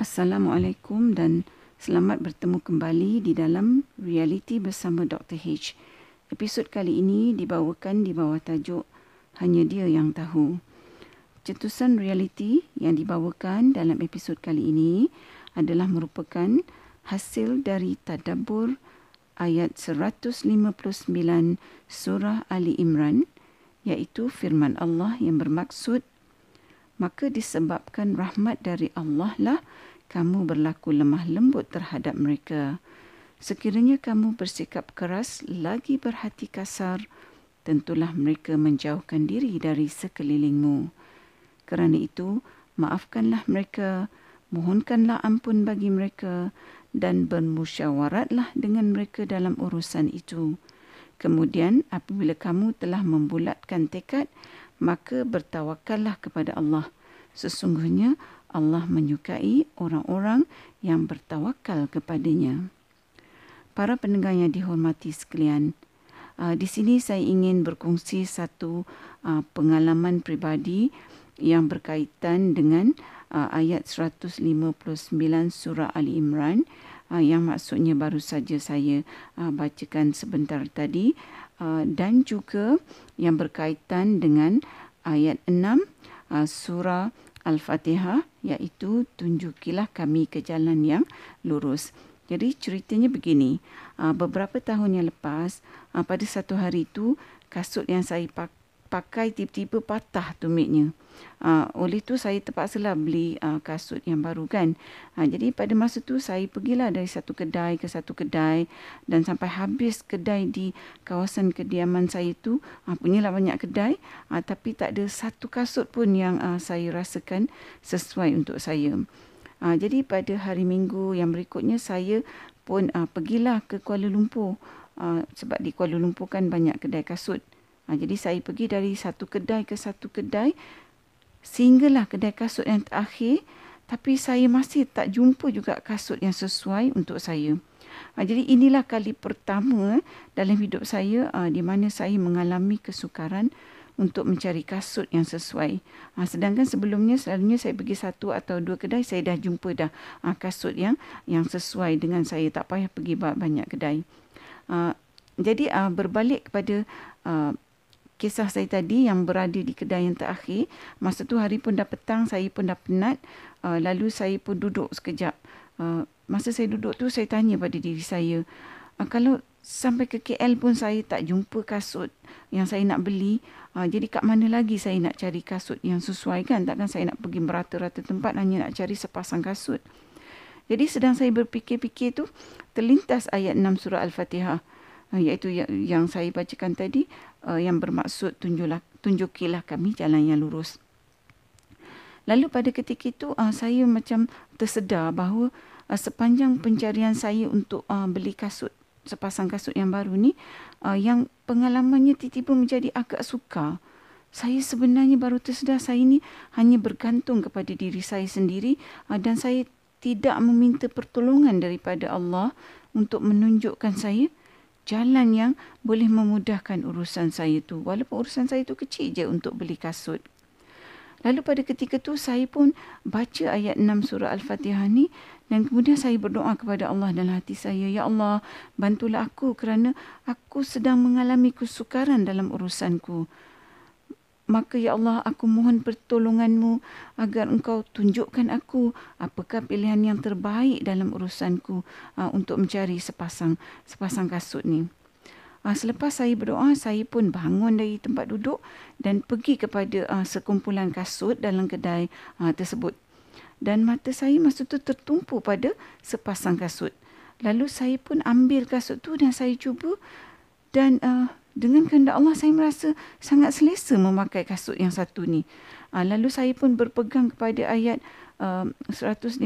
Assalamualaikum dan selamat bertemu kembali di dalam Reality bersama Dr. H. Episod kali ini dibawakan di bawah tajuk Hanya Dia Yang Tahu. Cetusan reality yang dibawakan dalam episod kali ini adalah merupakan hasil dari tadabbur ayat 159 surah Ali Imran iaitu firman Allah yang bermaksud maka disebabkan rahmat dari Allah lah kamu berlaku lemah lembut terhadap mereka. Sekiranya kamu bersikap keras lagi berhati kasar, tentulah mereka menjauhkan diri dari sekelilingmu. Kerana itu, maafkanlah mereka, mohonkanlah ampun bagi mereka dan bermusyawaratlah dengan mereka dalam urusan itu. Kemudian, apabila kamu telah membulatkan tekad, maka bertawakallah kepada Allah. Sesungguhnya Allah menyukai orang-orang yang bertawakal kepadanya. Para pendengar yang dihormati sekalian, uh, di sini saya ingin berkongsi satu uh, pengalaman pribadi yang berkaitan dengan uh, ayat 159 surah Ali Imran yang maksudnya baru saja saya bacakan sebentar tadi dan juga yang berkaitan dengan ayat 6 surah Al-Fatihah iaitu tunjukilah kami ke jalan yang lurus. Jadi ceritanya begini, ah, beberapa tahun yang lepas ah, pada satu hari itu kasut yang saya pakai tiba-tiba patah tumitnya. Uh, oleh tu saya terpaksalah beli uh, kasut yang baru kan. Uh, jadi pada masa tu saya pergilah dari satu kedai ke satu kedai dan sampai habis kedai di kawasan kediaman saya tu uh, punyalah banyak kedai uh, tapi tak ada satu kasut pun yang uh, saya rasakan sesuai untuk saya. Uh, jadi pada hari Minggu yang berikutnya saya pun uh, pergilah ke Kuala Lumpur uh, sebab di Kuala Lumpur kan banyak kedai kasut. Uh, jadi saya pergi dari satu kedai ke satu kedai Sehinggalah kedai kasut yang terakhir tapi saya masih tak jumpa juga kasut yang sesuai untuk saya. Ha, jadi inilah kali pertama dalam hidup saya ha, di mana saya mengalami kesukaran untuk mencari kasut yang sesuai. Ha, sedangkan sebelumnya selalunya saya pergi satu atau dua kedai saya dah jumpa dah ha, kasut yang yang sesuai dengan saya tak payah pergi banyak kedai. Ha, jadi ha, berbalik kepada ha, kisah saya tadi yang berada di kedai yang terakhir. Masa tu hari pun dah petang, saya pun dah penat. Uh, lalu saya pun duduk sekejap. Uh, masa saya duduk tu saya tanya pada diri saya. Uh, kalau sampai ke KL pun saya tak jumpa kasut yang saya nak beli. Uh, jadi kat mana lagi saya nak cari kasut yang sesuai kan? Takkan saya nak pergi merata-rata tempat hanya nak cari sepasang kasut. Jadi sedang saya berfikir-fikir tu terlintas ayat 6 surah Al-Fatihah. Uh, iaitu yang, yang saya bacakan tadi uh, yang bermaksud tunjuklah tunjukilah kami jalan yang lurus. Lalu pada ketika itu uh, saya macam tersedar bahawa uh, sepanjang pencarian saya untuk uh, beli kasut sepasang kasut yang baru ni uh, yang pengalamannya tiba-tiba menjadi agak sukar. Saya sebenarnya baru tersedar saya ini hanya bergantung kepada diri saya sendiri uh, dan saya tidak meminta pertolongan daripada Allah untuk menunjukkan saya jalan yang boleh memudahkan urusan saya tu walaupun urusan saya tu kecil je untuk beli kasut. Lalu pada ketika tu saya pun baca ayat 6 surah Al-Fatihah ni dan kemudian saya berdoa kepada Allah dalam hati saya, Ya Allah, bantulah aku kerana aku sedang mengalami kesukaran dalam urusanku. Maka ya Allah aku mohon pertolonganmu agar engkau tunjukkan aku apakah pilihan yang terbaik dalam urusanku uh, untuk mencari sepasang sepasang kasut ni. Uh, selepas saya berdoa, saya pun bangun dari tempat duduk dan pergi kepada uh, sekumpulan kasut dalam kedai uh, tersebut. Dan mata saya masa itu tertumpu pada sepasang kasut. Lalu saya pun ambil kasut tu dan saya cuba dan uh, dengan kehendak Allah saya merasa sangat selesa memakai kasut yang satu ni. Uh, lalu saya pun berpegang kepada ayat uh, 159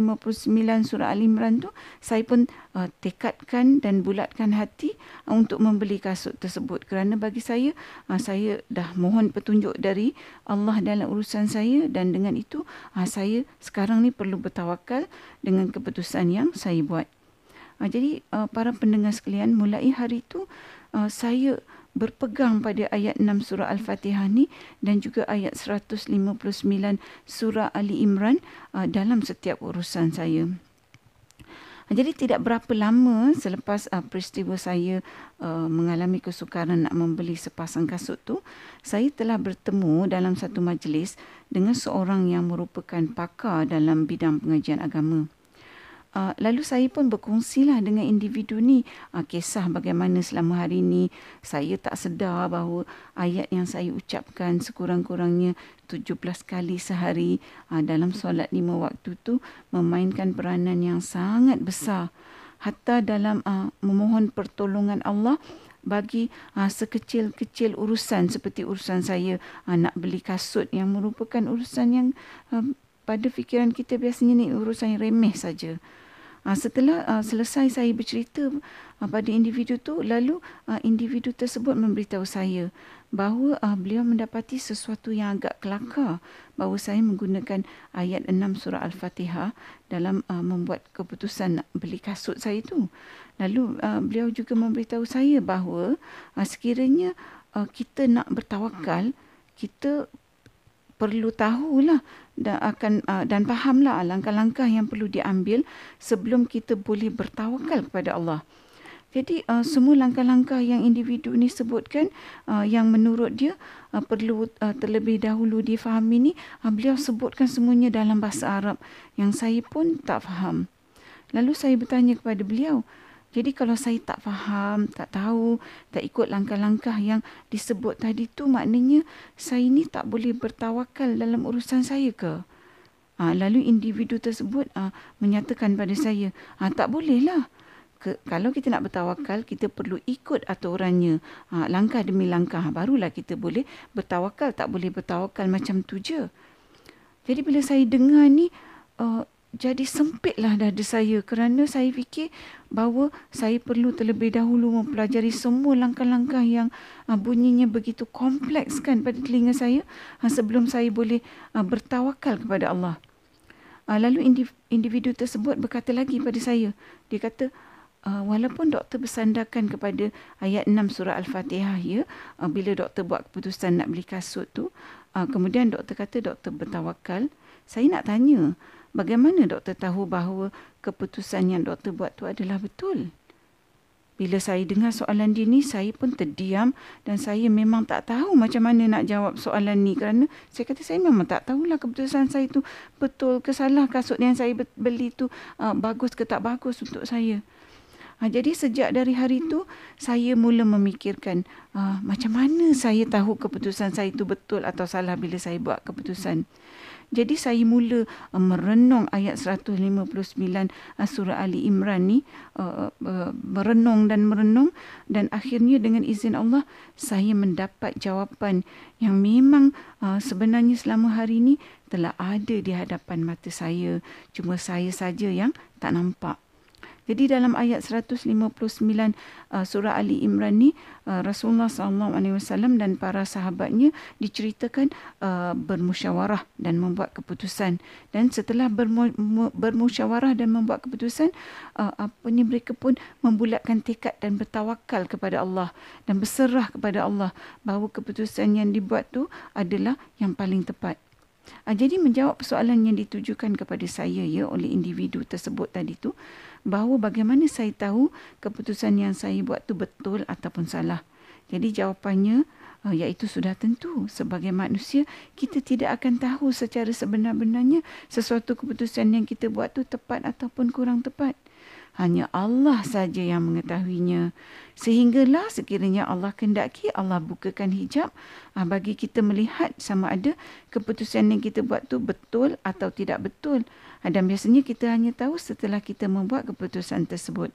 surah Al-Imran tu. Saya pun uh, tekadkan dan bulatkan hati uh, untuk membeli kasut tersebut. Kerana bagi saya, uh, saya dah mohon petunjuk dari Allah dalam urusan saya. Dan dengan itu, uh, saya sekarang ni perlu bertawakal dengan keputusan yang saya buat. Uh, jadi, uh, para pendengar sekalian, mulai hari itu uh, saya berpegang pada ayat 6 surah Al-Fatihah ni dan juga ayat 159 surah Ali Imran uh, dalam setiap urusan saya. Jadi tidak berapa lama selepas uh, peristiwa saya uh, mengalami kesukaran nak membeli sepasang kasut tu, saya telah bertemu dalam satu majlis dengan seorang yang merupakan pakar dalam bidang pengajian agama. Uh, lalu saya pun berkongsilah dengan individu ni uh, kisah bagaimana selama hari ini saya tak sedar bahawa ayat yang saya ucapkan sekurang-kurangnya 17 kali sehari uh, dalam solat lima waktu tu memainkan peranan yang sangat besar hatta dalam uh, memohon pertolongan Allah bagi uh, sekecil-kecil urusan seperti urusan saya uh, nak beli kasut yang merupakan urusan yang uh, pada fikiran kita biasanya ni urusan yang remeh saja. Uh, setelah uh, selesai saya bercerita uh, pada individu tu, lalu uh, individu tersebut memberitahu saya bahawa uh, beliau mendapati sesuatu yang agak kelakar bahawa saya menggunakan ayat 6 surah Al-Fatihah dalam uh, membuat keputusan nak beli kasut saya itu. Lalu uh, beliau juga memberitahu saya bahawa uh, sekiranya uh, kita nak bertawakal, kita perlu tahulah dan akan uh, dan fahamlah langkah-langkah yang perlu diambil sebelum kita boleh bertawakal kepada Allah. Jadi uh, semua langkah-langkah yang individu ini sebutkan uh, yang menurut dia uh, perlu uh, terlebih dahulu difahami ni uh, beliau sebutkan semuanya dalam bahasa Arab yang saya pun tak faham. Lalu saya bertanya kepada beliau, jadi kalau saya tak faham, tak tahu, tak ikut langkah-langkah yang disebut tadi tu maknanya saya ni tak boleh bertawakal dalam urusan saya ke? Ha, lalu individu tersebut ha, menyatakan pada saya, ha, tak bolehlah. Ke, kalau kita nak bertawakal, kita perlu ikut aturannya. Ha, langkah demi langkah, barulah kita boleh bertawakal. Tak boleh bertawakal macam tu je. Jadi bila saya dengar ni, uh, jadi sempitlah dada saya kerana saya fikir bahawa saya perlu terlebih dahulu mempelajari semua langkah-langkah yang uh, bunyinya begitu kompleks kan pada telinga saya uh, sebelum saya boleh uh, bertawakal kepada Allah. Uh, lalu individu tersebut berkata lagi pada saya, dia kata uh, walaupun doktor bersandarkan kepada ayat 6 surah Al-Fatihah ya, uh, bila doktor buat keputusan nak beli kasut tu, uh, kemudian doktor kata doktor bertawakal, saya nak tanya, Bagaimana doktor tahu bahawa keputusan yang doktor buat tu adalah betul? Bila saya dengar soalan dia ni, saya pun terdiam dan saya memang tak tahu macam mana nak jawab soalan ni kerana saya kata saya memang tak tahulah keputusan saya tu betul ke salah kasut yang saya beli tu uh, bagus ke tak bagus untuk saya. Ha, jadi sejak dari hari itu saya mula memikirkan uh, macam mana saya tahu keputusan saya itu betul atau salah bila saya buat keputusan. Jadi saya mula uh, merenung ayat 159 uh, surah Ali Imran ni uh, uh, merenung dan merenung dan akhirnya dengan izin Allah saya mendapat jawapan yang memang uh, sebenarnya selama hari ini telah ada di hadapan mata saya cuma saya saja yang tak nampak. Jadi dalam ayat 159 uh, surah Ali Imran ni uh, Rasulullah SAW dan para sahabatnya diceritakan uh, bermusyawarah dan membuat keputusan dan setelah bermu, bermusyawarah dan membuat keputusan uh, apa ni mereka pun membulatkan tekad dan bertawakal kepada Allah dan berserah kepada Allah bahawa keputusan yang dibuat tu adalah yang paling tepat. Uh, jadi menjawab persoalan yang ditujukan kepada saya ya oleh individu tersebut tadi tu bahawa bagaimana saya tahu keputusan yang saya buat tu betul ataupun salah. Jadi jawapannya uh, iaitu sudah tentu sebagai manusia kita tidak akan tahu secara sebenar-benarnya sesuatu keputusan yang kita buat tu tepat ataupun kurang tepat. Hanya Allah saja yang mengetahuinya. Sehinggalah sekiranya Allah kendaki Allah bukakan hijab uh, bagi kita melihat sama ada keputusan yang kita buat tu betul atau tidak betul. Dan biasanya kita hanya tahu setelah kita membuat keputusan tersebut.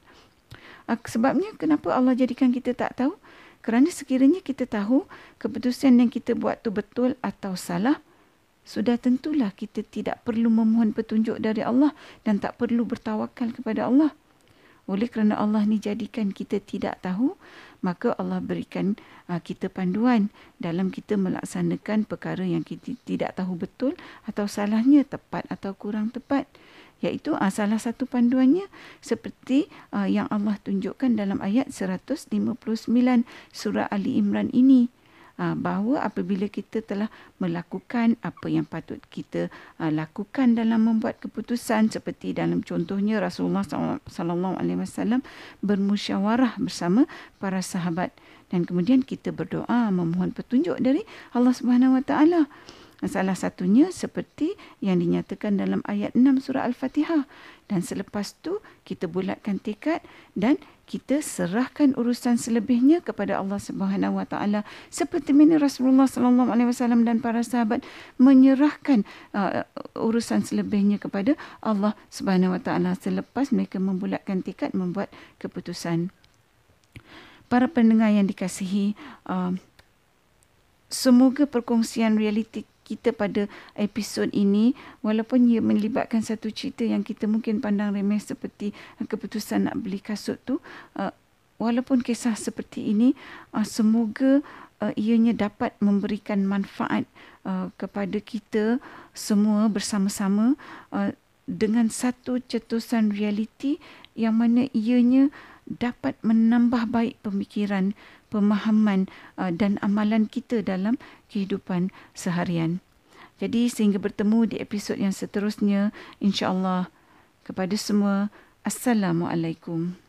Ah, sebabnya kenapa Allah jadikan kita tak tahu? Kerana sekiranya kita tahu keputusan yang kita buat tu betul atau salah, sudah tentulah kita tidak perlu memohon petunjuk dari Allah dan tak perlu bertawakal kepada Allah. Oleh kerana Allah ni jadikan kita tidak tahu maka Allah berikan uh, kita panduan dalam kita melaksanakan perkara yang kita tidak tahu betul atau salahnya tepat atau kurang tepat. Iaitu uh, salah satu panduannya seperti uh, yang Allah tunjukkan dalam ayat 159 surah Ali Imran ini Ah, bahawa apabila kita telah melakukan apa yang patut kita ah, lakukan dalam membuat keputusan seperti dalam contohnya Rasulullah sallallahu alaihi wasallam bermusyawarah bersama para sahabat. Dan kemudian kita berdoa memohon petunjuk dari Allah Subhanahu wa taala Salah satunya seperti yang dinyatakan dalam ayat 6 surah Al-Fatihah. Dan selepas tu kita bulatkan tekad dan kita serahkan urusan selebihnya kepada Allah Subhanahu Wa Taala seperti mana Rasulullah Sallallahu Alaihi Wasallam dan para sahabat menyerahkan uh, urusan selebihnya kepada Allah Subhanahu Wa Taala selepas mereka membulatkan tekad membuat keputusan. Para pendengar yang dikasihi, uh, semoga perkongsian realiti kita pada episod ini walaupun ia melibatkan satu cerita yang kita mungkin pandang remeh seperti uh, keputusan nak beli kasut tu uh, walaupun kisah seperti ini uh, semoga ianya dapat memberikan manfaat kepada kita semua bersama-sama dengan satu cetusan realiti yang mana ianya dapat menambah baik pemikiran pemahaman uh, dan amalan kita dalam kehidupan seharian. Jadi sehingga bertemu di episod yang seterusnya insya-Allah kepada semua assalamualaikum.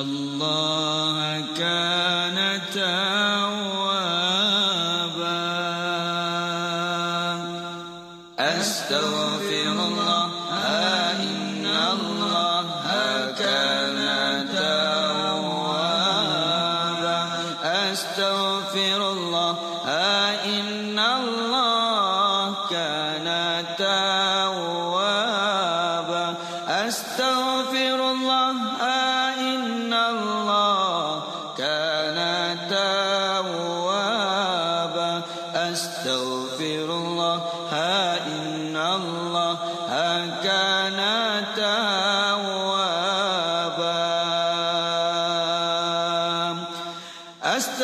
الله كان توابا. أستغفر الله إن الله كان توابا. أستغفر الله إن الله كان توابا.